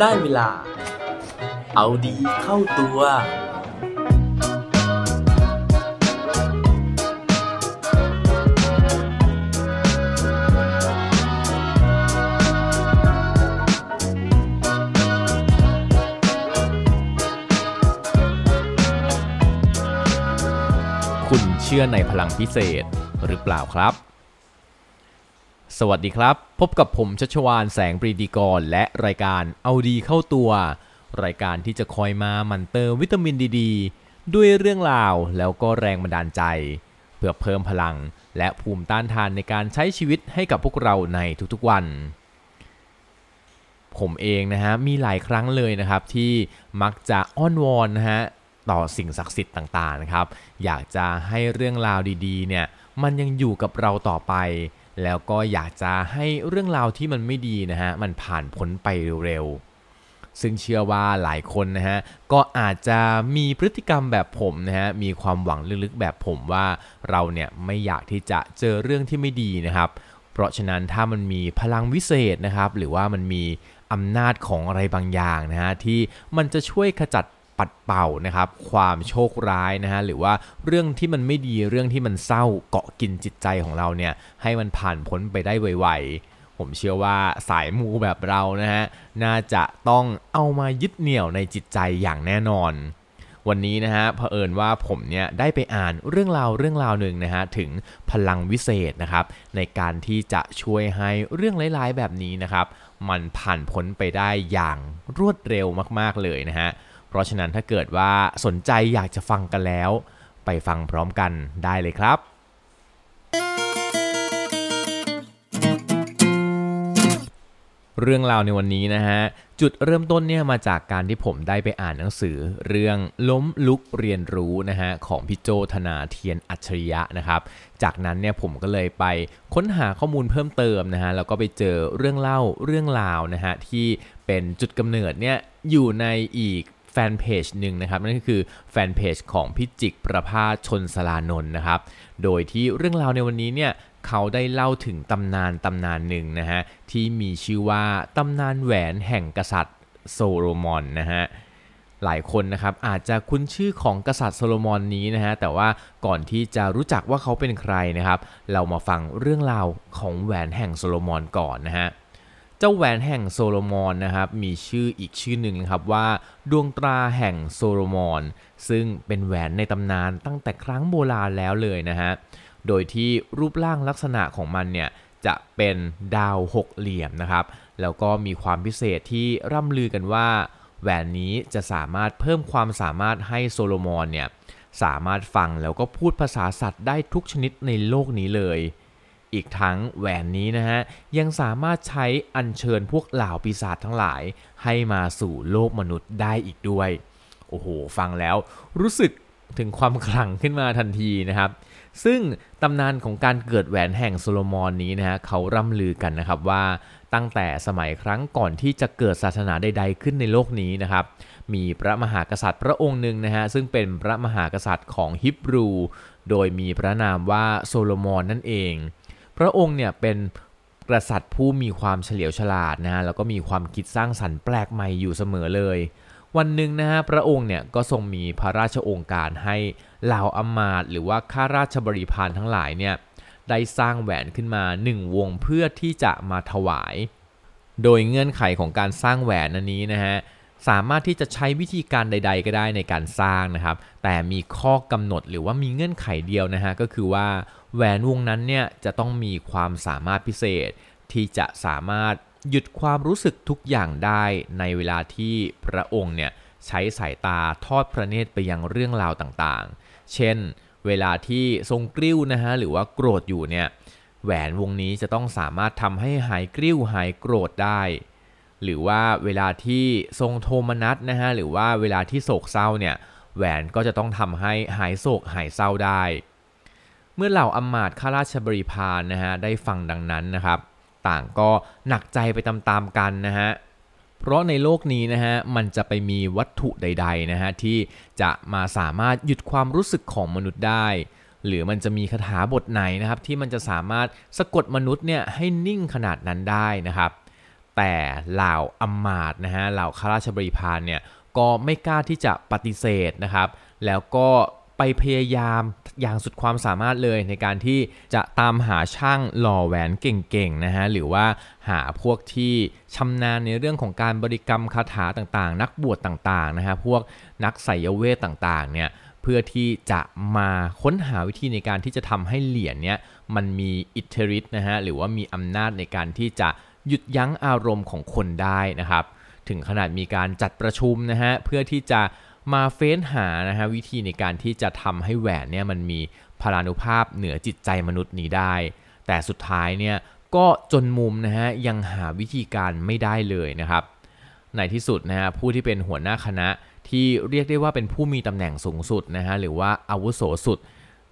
ได้เวลา เอาดีเข้าตัว คุณเชื่อในพลังพิเศษหรือเปล่าครับ สวัสดีครับ พบกับผมชัชวานแสงปรีดีกร และรายการเอาดีเข้าตัว รายการที่จะคอยมาหมั่นเติมวิตามินดีดด้วยเรื่องราวแล้วก็แรงบันดาลใจ เพื่อเพิ่มพลังและภูมิต้านทานในการใช้ชีวิตให้กับพวกเราในทุกๆวัน ผมเองนะฮะมีหลายครั้งเลยนะครับที่มักจะอ้อนวอนนะฮะต่อสิ่งศักดิ์สิทธิ์ต่างๆนะครับ อยากจะให้เรื่องราวดีๆเนี่ยมันยังอยู่กับเราต่อไป แล้วก็อยากจะให้เรื่องราวที่มันไม่ดีนะฮะมันผ่านพ้นไปเร็วๆ ซึ่งเชื่อว่าหลายคนนะฮะก็อาจจะมีพฤติกรรมแบบผมนะฮะมีความหวังลึกๆแบบผมว่าเราเนี่ยไม่อยากที่จะเจอเรื่องที่ไม่ดีนะครับ เพราะฉะนั้นถ้ามันมีพลังวิเศษนะครับ หรือว่ามันมีอำนาจของอะไรบางอย่างนะฮะที่มันจะช่วยขจัด ปัดเป่านะครับความโชคร้ายนะฮะหรือว่าเรื่องที่มันไม่ดีเรื่องที่มันเศร้าเกาะกินจิตใจของเราเนี่ยให้มันผ่านพ้นไปได้ไวๆ ผมเชื่อว่าสายมูแบบเรานะฮะน่าจะต้องเอามายึดเหนี่ยวในจิตใจอย่างแน่นอนวันนี้นะฮะเผอิญว่าผมเนี่ยได้ไปอ่านเรื่องราวเรื่องราวหนึ่งนะฮะถึงพลังวิเศษนะครับในการที่จะช่วยให้เรื่องร้ายๆแบบนี้นะครับมันผ่านพ้นไปได้อย่างรวดเร็วมากๆเลยนะฮะ เพราะฉะนั้นถ้าเกิดว่าสนใจอยากจะฟังกันแล้ว ไปฟังพร้อมกันได้เลยครับเรื่องราวในวันนี้นะฮะ จุดเริ่มต้นเนี่ยมาจากการที่ผมได้ไปอ่านหนังสือ เรื่องล้มลุกเรียนรู้นะฮะของพี่โจธนาเทียนอัจฉริยะนะครับ จากนั้นเนี่ยผมก็เลยไปค้นหาข้อมูลเพิ่มเติมนะฮะแล้วก็ไปเจอเรื่องเล่าเรื่องราวนะฮะที่เป็นจุดกำเนิดเนี่ยอยู่ในอีก fan page หนึ่งนะครับนั่นก็คือ fan page ของพี่จิกประภาส ชลศรานนท์นะครับ โดยที่เรื่องราวในวันนี้เนี่ยเขาได้เล่าถึงตำนานตำนานหนึ่งนะฮะที่มีชื่อว่าตำนานแหวนแห่งกษัตริย์โซโลมอนนะฮะหลายคนนะครับอาจจะคุ้นชื่อของกษัตริย์โซโลมอนนี้นะฮะแต่ว่าก่อนที่จะรู้จักว่าเขาเป็นใครนะครับ เรามาฟังเรื่องราวของแหวนแห่งโซโลมอนก่อนนะฮะ เจ้าแหวนแห่งโซโลมอนนะครับมีชื่ออีกชื่อหนึ่งครับว่า ดวงตราแห่งโซโลมอน ซึ่งเป็นแหวนในตำนานตั้งแต่ครั้งโบราณแล้วเลยนะฮะโดยที่รูปร่างลักษณะของมันเนี่ยจะเป็นดาวหกเหลี่ยมนะครับ แล้วก็มีความพิเศษที่ร่ำลือกันว่า แหวนนี้จะสามารถเพิ่มความสามารถให้โซโลมอนเนี่ยสามารถฟังแล้วก็พูดภาษาสัตว์ได้ทุกชนิดในโลกนี้เลย อีกทั้งแหวนนี้นะฮะยังสามารถใช้อัญเชิญพวกเหล่าปีศาจทั้งหลาย ให้มาสู่โลกมนุษย์ได้อีกด้วย โอ้โห ฟังแล้วรู้สึกถึงความขลังขึ้นมาทันทีนะครับ ซึ่งตำนานของการเกิดแหวนแห่งโซโลมอนนี้นะฮะเขาร่ำลือกันนะครับว่าตั้งแต่สมัยครั้งก่อนที่จะเกิดศาสนาใด ๆ ขึ้นในโลกนี้นะครับ มีพระมหากษัตริย์พระองค์หนึ่งนะฮะซึ่งเป็นพระมหากษัตริย์ของฮิบรู โดยมีพระนามว่าโซโลมอนนั่นเอง พระองค์เนี่ยเป็นกษัตริย์ผู้มีความเฉลียวฉลาดนะฮะแล้วก็มีความคิดสร้างสรรค์แปลกใหม่อยู่เสมอเลย วันหนึ่งนะฮะพระองค์เนี่ยก็ทรงมีพระราชองค์การให้เหล่าอมาตหรือว่าข้าราชบริพารทั้งหลายเนี่ยได้สร้างแหวนขึ้นมาหนึ่งวงเพื่อที่จะมาถวาย โดยเงื่อนไขของการสร้างแหวนอันนี้นะฮะสามารถที่จะใช้วิธีการใด ๆ ก็ได้ในการสร้างนะครับ แต่มีข้อกำหนดหรือว่ามีเงื่อนไขเดียวนะฮะก็คือว่า แหวนวงนั้นเนี่ยจะต้องมีความสามารถพิเศษ ที่จะสามารถหยุดความรู้สึกทุกอย่างได้ในเวลาที่พระองค์เนี่ยใช้สายตาทอดพระเนตรไปยังเรื่องราวต่างๆ เช่น เวลาที่ทรงกริ้วนะฮะหรือว่าโกรธอยู่เนี่ยแหวนวงนี้จะต้องสามารถทำให้หายกริ้วหายโกรธได้ หรือว่าเวลาที่ทรงโทมนัสนะฮะหรือว่าเวลาที่โศกเศร้าเนี่ยแหวนก็จะต้องทำให้หายโศกหายเศร้าได้ มื่อเหล่าอมาตย์ข้าราชบริพารนะฮะได้ฟังดังนั้นนะครับ ต่างก็หนักใจไปตามๆกันนะฮะเพราะในโลกนี้นะฮะมันจะไปมีวัตถุใด ๆนะฮะที่จะมาสามารถหยุดความรู้สึกของมนุษย์ได้ หรือมันจะมีคาถาบทไหนนะครับที่มันจะสามารถสะกดมนุษย์เนี่ยให้นิ่งขนาดนั้นได้นะครับแต่เหล่าอมาตนะฮะเหล่าข้าราชบริพารเนี่ยก็ไม่กล้าที่จะปฏิเสธนะครับ แล้วก็ ไปพยายามอย่างสุดความสามารถเลยในการที่จะตามหาช่างหล่อแหวนเก่งๆนะฮะหรือว่าหาพวกที่ชำนาญในเรื่องของการบริกรรมคาถาต่างๆ นักบวชต่างๆนะฮะพวกนักไสยเวทต่างๆเนี่ยเพื่อที่จะมาค้นหาวิธีในการที่จะทำให้เหรียญเนี้ยมันมีอิทธิฤทธิ์นะฮะหรือว่ามีอำนาจในการที่จะหยุดยั้งอารมณ์ของคนได้นะครับ ถึงขนาดมีการจัดประชุมนะฮะเพื่อที่จะ มาเฟ้นหานะฮะวิธีในการที่จะทำให้แหวนเนี่ยมันมีพลานุภาพเหนือจิตใจมนุษย์นี้ได้ แต่สุดท้ายเนี่ยก็จนมุมนะฮะยังหาวิธีการไม่ได้เลยนะครับ ในที่สุดนะฮะผู้ที่เป็นหัวหน้าคณะที่เรียกได้ว่าเป็นผู้มีตำแหน่งสูงสุดนะฮะหรือว่าอาวุโสสุด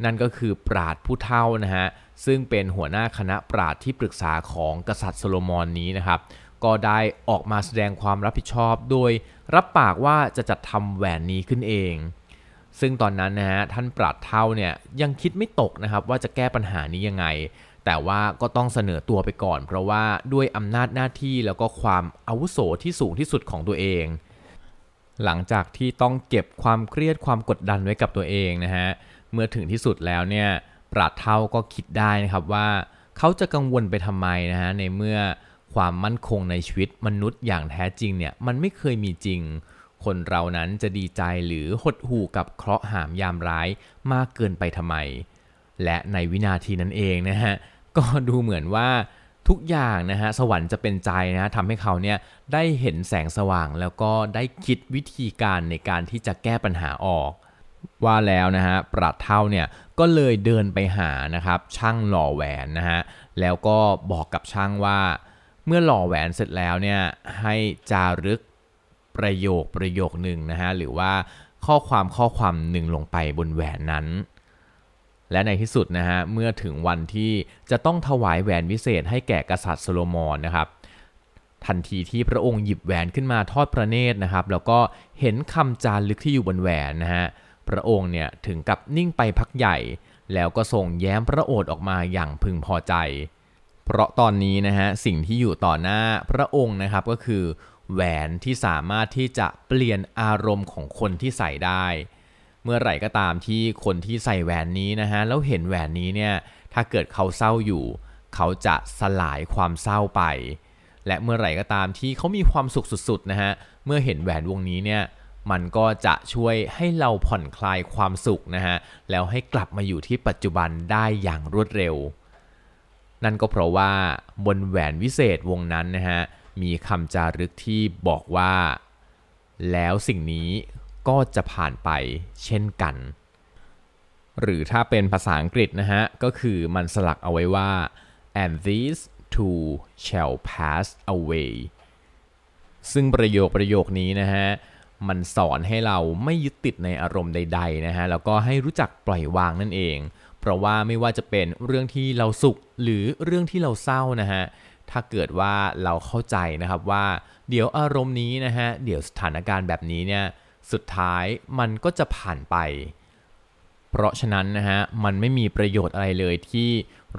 นั่นก็คือปราดผู้เท่านะฮะซึ่งเป็นหัวหน้าคณะปราดที่ปรึกษาของกษัตริย์โซโลมอนนี้นะครับ ก็ได้ออกมาแสดงความรับผิดชอบ โดยรับปากว่าจะจัดทำแหวนนี้ขึ้นเอง ซึ่งตอนนั้นนะฮะท่านปราดเท่าเนี่ยยังคิดไม่ตกนะครับว่าจะแก้ปัญหานี้ยังไง แต่ว่าก็ต้องเสนอตัวไปก่อน เพราะว่าด้วยอำนาจหน้าที่แล้วก็ความอาวุโสที่สูงที่สุดของตัวเอง หลังจากที่ต้องเก็บความเครียดความกดดันไว้กับตัวเองนะฮะเมื่อถึงที่สุดแล้วเนี่ยปราดเท่าก็คิดได้นะครับว่า เขาจะกังวลไปทำไมนะฮะในเมื่อ ความมั่นคงในชีวิตมนุษย์อย่างแท้จริงเนี่ยมันไม่เคยมีจริง คนเรานั้นจะดีใจหรือหดหู่กับเคราะห์หามยามร้ายมากเกินไปทำไม และในวินาทีนั้นเองนะฮะก็ดูเหมือนว่าทุกอย่างนะฮะสวรรค์จะเป็นใจนะฮะทำให้เขาเนี่ยได้เห็นแสงสว่างแล้วก็ได้คิดวิธีการในการที่จะแก้ปัญหาออก ว่าแล้วนะฮะปราดเท่าเนี่ยก็เลยเดินไปหานะครับช่างหล่อแหวนนะฮะแล้วก็บอกกับช่างว่า เมื่อหล่อแหวนเสร็จแล้วเนี่ยให้จารึกประโยคประโยคหนึ่งนะฮะหรือว่าข้อความข้อความหนึ่งลงไปบนแหวนนั้น และในที่สุดนะฮะเมื่อถึงวันที่จะต้องถวายแหวนวิเศษให้แก่กษัตริย์โซโลมอนนะครับทันทีที่พระองค์หยิบแหวนขึ้นมาทอดพระเนตรนะครับ แล้วก็เห็นคำจารึกที่อยู่บนแหวนนะฮะพระองค์เนี่ยถึงกับนิ่งไปพักใหญ่ แล้วก็ส่งแย้มพระโอษฐ์ออกมาอย่างพึงพอใจ เพราะตอนนี้นะฮะสิ่งที่อยู่ต่อหน้าพระองค์นะครับก็คือ แหวนที่สามารถที่จะเปลี่ยนอารมณ์ของคนที่ใส่ได้ เมื่อไหร่ก็ตามที่คนที่ใส่แหวนนี้นะฮะแล้วเห็นแหวนนี้เนี่ยถ้าเกิดเขาเศร้าอยู่ เขาจะสลายความเศร้าไป และเมื่อไหร่ก็ตามที่เขามีความสุขสุดๆนะฮะเมื่อเห็นแหวนวงนี้เนี่ยมันก็จะช่วยให้เราผ่อนคลายความสุขนะฮะแล้วให้กลับมาอยู่ที่ปัจจุบันได้อย่างรวดเร็ว นั่นก็เพราะว่าบนแหวนวิเศษวงนั้นนะฮะมีคำจารึกที่บอกว่า แล้วสิ่งนี้ก็จะผ่านไปเช่นกัน หรือถ้าเป็นภาษาอังกฤษนะฮะก็คือมันสลักเอาไว้ว่า and these two shall pass away ซึ่งประโยคประโยคนี้นะฮะมันสอนให้เราไม่ยึดติดในอารมณ์ใด ๆนะฮะแล้วก็ให้รู้จักปล่อยวางนั่นเอง เพราะว่าไม่ว่าจะเป็นเรื่องที่เราสุขหรือเรื่องที่เราเศร้านะฮะถ้าเกิดว่าเราเข้าใจนะครับว่า เดี๋ยวอารมณ์นี้นะฮะเดี๋ยวสถานการณ์แบบนี้เนี่ยสุดท้ายมันก็จะผ่านไป เพราะฉะนั้นนะฮะมันไม่มีประโยชน์อะไรเลยที่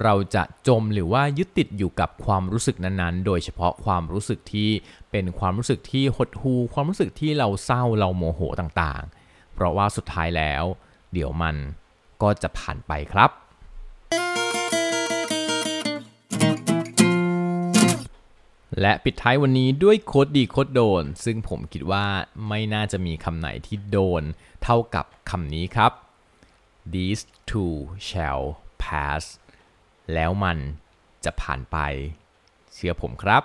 เราจะจมหรือว่ายึดติดอยู่กับความรู้สึกนั้นๆ โดยเฉพาะความรู้สึกที่เป็นความรู้สึกที่หดหู่ความรู้สึกที่เราเศร้าเราโมโหต่างๆ เพราะว่าสุดท้ายแล้ว เดี๋ยวมัน ก็จะผ่านไปครับ และปิดท้ายวันนี้ด้วยโคดดีโคดโดน ซึ่งผมคิดว่าไม่น่าจะมีคำไหนที่โดน เท่ากับคำนี้ครับ these two shall pass แล้วมันจะผ่านไป เชื่อผมครับ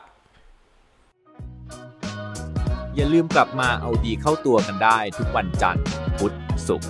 อย่าลืมกลับมาเอาดีเข้าตัวกันได้ทุกวันจันทร์ พุธศุกร์